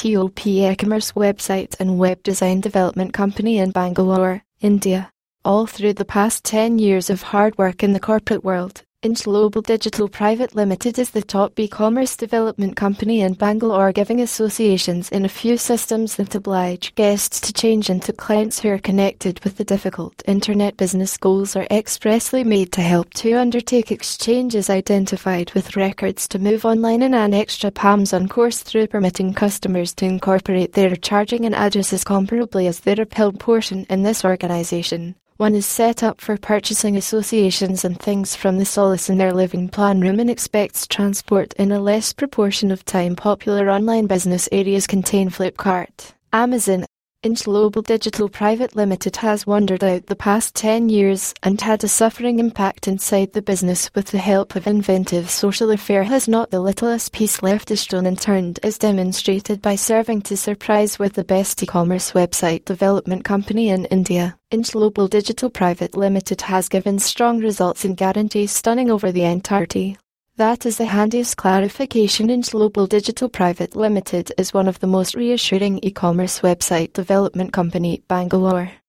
TOP e-commerce website and web design development company in Bangalore, India. All through the past 10 years of hard work in the corporate world, Indglobal Digital Private Limited is the top e-commerce development company in Bangalore giving associations in a few systems that oblige guests to change into clients who are connected with the difficult internet business goals are expressly made to help to undertake exchanges identified with records to move online and an extra PAMs on course through permitting customers to incorporate their charging and addresses comparably as their appeal portion in this organization. One is set up for purchasing associations and things from the solace in their living plan room and expects transport in a less proportion of time. Popular online business areas contain Flipkart, Amazon, Global Digital Private Limited has wandered out the past 10 years and had a suffering impact inside the business with the help of inventive social affair has not the littlest piece left astone unturned as demonstrated by serving to surprise with the best e-commerce website development company in India. Indglobal Digital Private Limited has given strong results and guarantees stunning over the entirety that is the handiest clarification Indglobal Digital Private Limited is one of the most reassuring e-commerce website development company Bangalore.